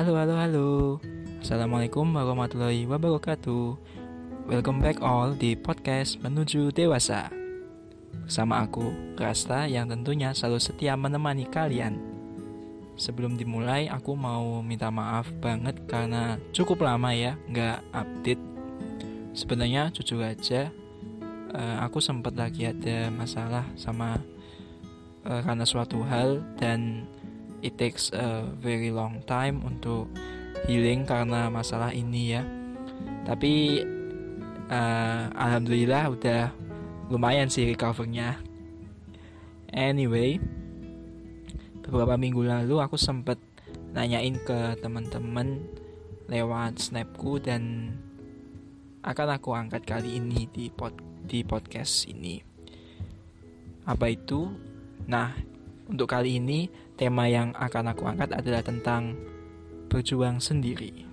Halo, halo, halo. Assalamualaikum warahmatullahi wabarakatuh. Welcome back all di podcast Menuju Dewasa. Bersama aku, Rasta, yang tentunya selalu setia menemani kalian. Sebelum dimulai, aku mau minta maaf banget karena cukup lama ya nggak update. Sebenarnya jujur aja, eh, aku sempat lagi ada masalah sama uh, karena suatu hal dan it takes a very long time untuk healing karena masalah ini ya. Tapi uh, alhamdulillah udah lumayan sih recovernya. Anyway beberapa minggu lalu aku sempet nanyain ke teman-teman lewat snapku dan akan aku angkat kali ini di pod di podcast ini. Apa itu? Nah untuk kali ini, tema yang akan aku angkat adalah tentang berjuang sendiri.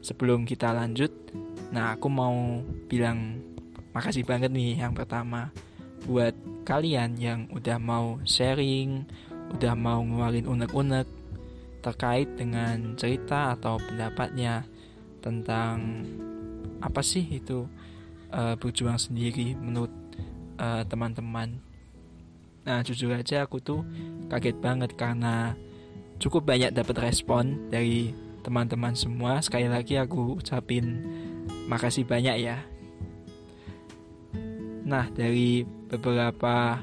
Sebelum kita lanjut, nah aku mau bilang makasih banget nih yang pertama buat kalian yang udah mau sharing, udah mau ngeluarin unek-unek terkait dengan cerita atau pendapatnya tentang apa sih itu uh, berjuang sendiri menurut uh, teman-teman Nah jujur aja aku tuh kaget banget karena cukup banyak dapat respon dari teman-teman semua. Sekali lagi aku ucapin makasih banyak ya. Nah dari beberapa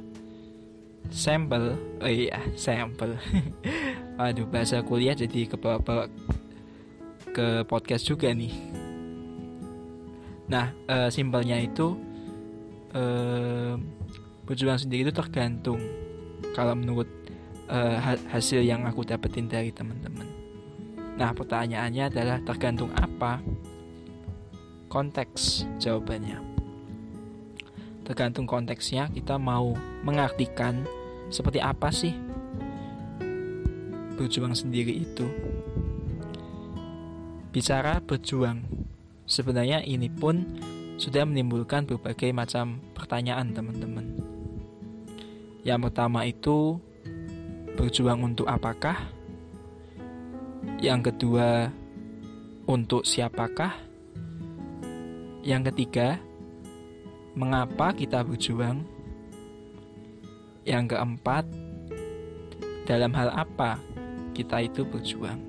sampel, oh iya sampel. Aduh bahasa kuliah jadi ke ke podcast juga nih. Nah, uh, simpelnya itu uh, berjuang sendiri itu tergantung kalau menurut uh, hasil yang aku dapetin dari teman-teman. Nah, pertanyaannya adalah tergantung apa konteks jawabannya. Tergantung konteksnya kita mau mengartikan seperti apa sih berjuang sendiri itu. Bicara berjuang, sebenarnya ini pun sudah menimbulkan berbagai macam pertanyaan teman-teman. Yang pertama itu berjuang untuk apakah? Yang kedua untuk siapakah? Yang ketiga, mengapa kita berjuang? Yang keempat, dalam hal apa kita itu berjuang?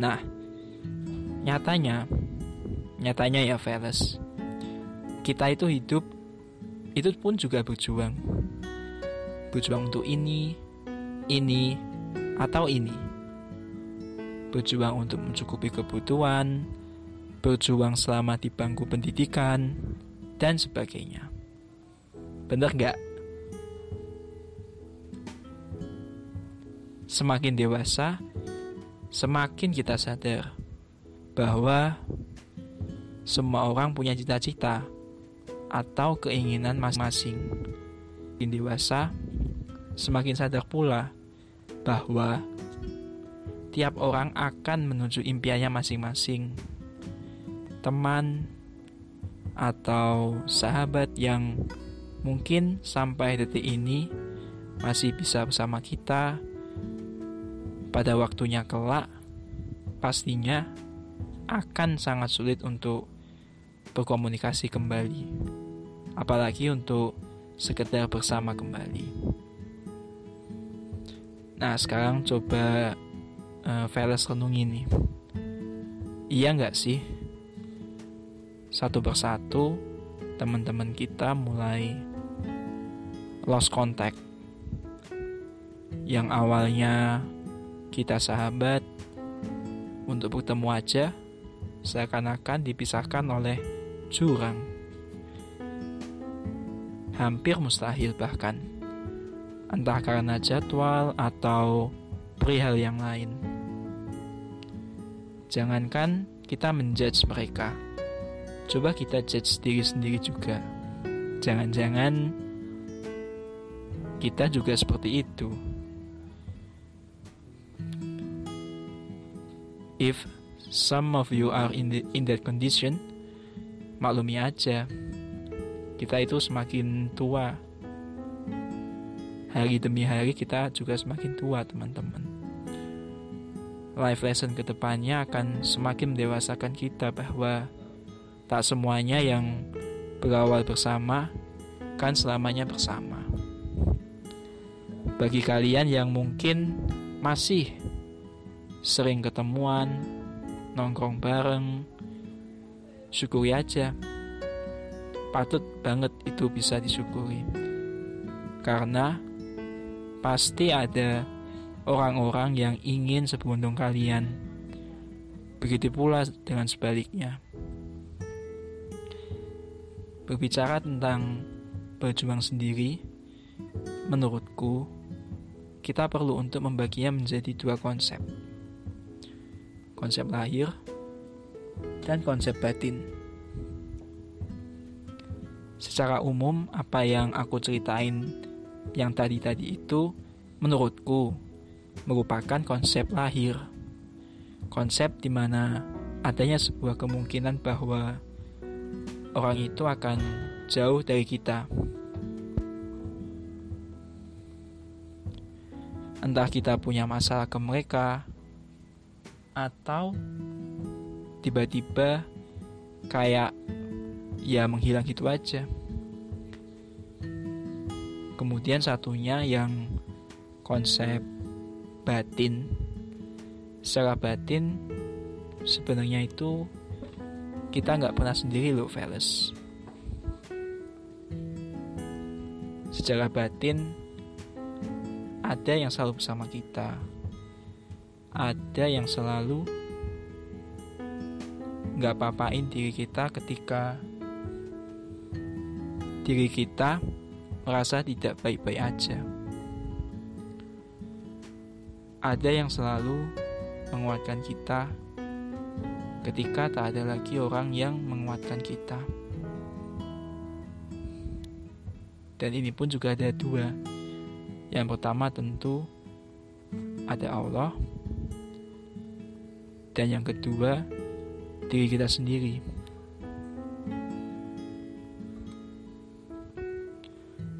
Nah, nyatanya, nyatanya ya Feles, kita itu hidup itu pun juga berjuang. Berjuang untuk ini, ini, atau ini. Berjuang untuk mencukupi kebutuhan, berjuang selama di bangku pendidikan, dan sebagainya. Bener nggak? Semakin dewasa, semakin kita sadar bahwa semua orang punya cita-cita atau keinginan masing-masing. Semakin dewasa, semakin sadar pula bahwa tiap orang akan menuju impiannya masing-masing. Teman atau sahabat yang mungkin sampai detik ini masih bisa bersama kita pada waktunya kelak pastinya akan sangat sulit untuk berkomunikasi kembali, apalagi untuk sekedar bersama kembali. Nah, sekarang coba uh, Veles renungi nih. Iya nggak sih? Satu persatu teman-teman kita mulai lost contact. Yang awalnya kita sahabat untuk bertemu aja seakan-akan dipisahkan oleh jurang. Hampir mustahil bahkan. Entah karena jadwal atau perihal yang lain. Jangankan kita menjudge mereka. Coba kita judge diri sendiri juga. Jangan-jangan kita juga seperti itu. If some of you are in the, in that condition, maklumi aja. Kita itu semakin tua. Hari demi hari kita juga semakin tua teman-teman. Life lesson ke depannya akan semakin mendewasakan kita bahwa tak semuanya yang berawal bersama kan selamanya bersama. Bagi kalian yang mungkin masih sering ketemuan, nongkrong bareng, syukuri aja. Patut banget itu bisa disyukuri. Karena pasti ada orang-orang yang ingin seberuntung kalian. Begitu pula dengan sebaliknya. Berbicara tentang berjuang sendiri, menurutku, kita perlu untuk membaginya menjadi dua konsep. Konsep lahir dan konsep batin. Secara umum, apa yang aku ceritain yang tadi-tadi itu menurutku merupakan konsep lahir. Konsep di mana adanya sebuah kemungkinan bahwa orang itu akan jauh dari kita. Entah kita punya masalah ke mereka, atau tiba-tiba kayak ya menghilang gitu aja. Kemudian satunya yang konsep batin. Secara batin sebenarnya itu kita nggak pernah sendiri loh, Veles. Secara batin ada yang selalu bersama kita. Ada yang selalu nggak apa-apain diri kita ketika diri kita merasa tidak baik-baik aja ada yang selalu menguatkan kita ketika tak ada lagi orang yang menguatkan kita. Dan ini pun juga ada dua. Yang pertama tentu ada Allah. Dan yang kedua diri kita sendiri.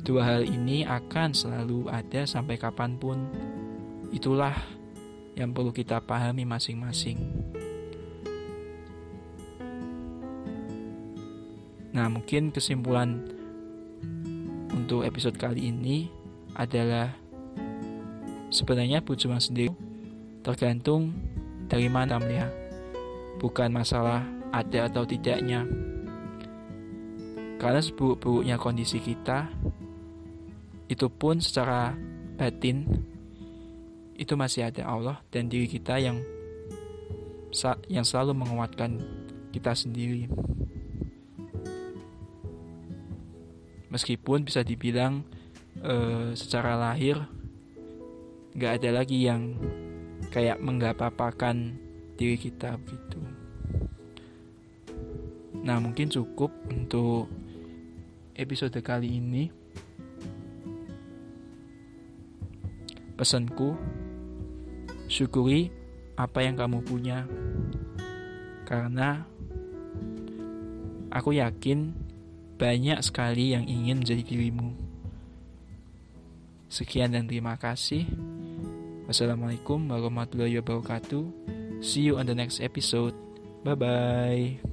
Dua hal ini akan selalu ada sampai kapan pun Itulah yang perlu kita pahami masing-masing. Nah, mungkin kesimpulan untuk episode kali ini adalah sebenarnya perjuangan sendiri tergantung dari mana melihat, bukan masalah ada atau tidaknya. Karena seburuk-buruknya kondisi kita, itu pun secara batin itu masih ada Allah dan diri kita yang yang selalu menguatkan kita sendiri. Meskipun bisa dibilang e, secara lahir nggak ada lagi yang kayak menggapapakan diri kita begitu. Nah mungkin cukup untuk episode kali ini. Pesanku Syukuri apa yang kamu punya, karena aku yakin banyak sekali yang ingin menjadi dirimu. Sekian dan terima kasih. Wassalamualaikum warahmatullahi wabarakatuh. See you on the next episode. Bye bye.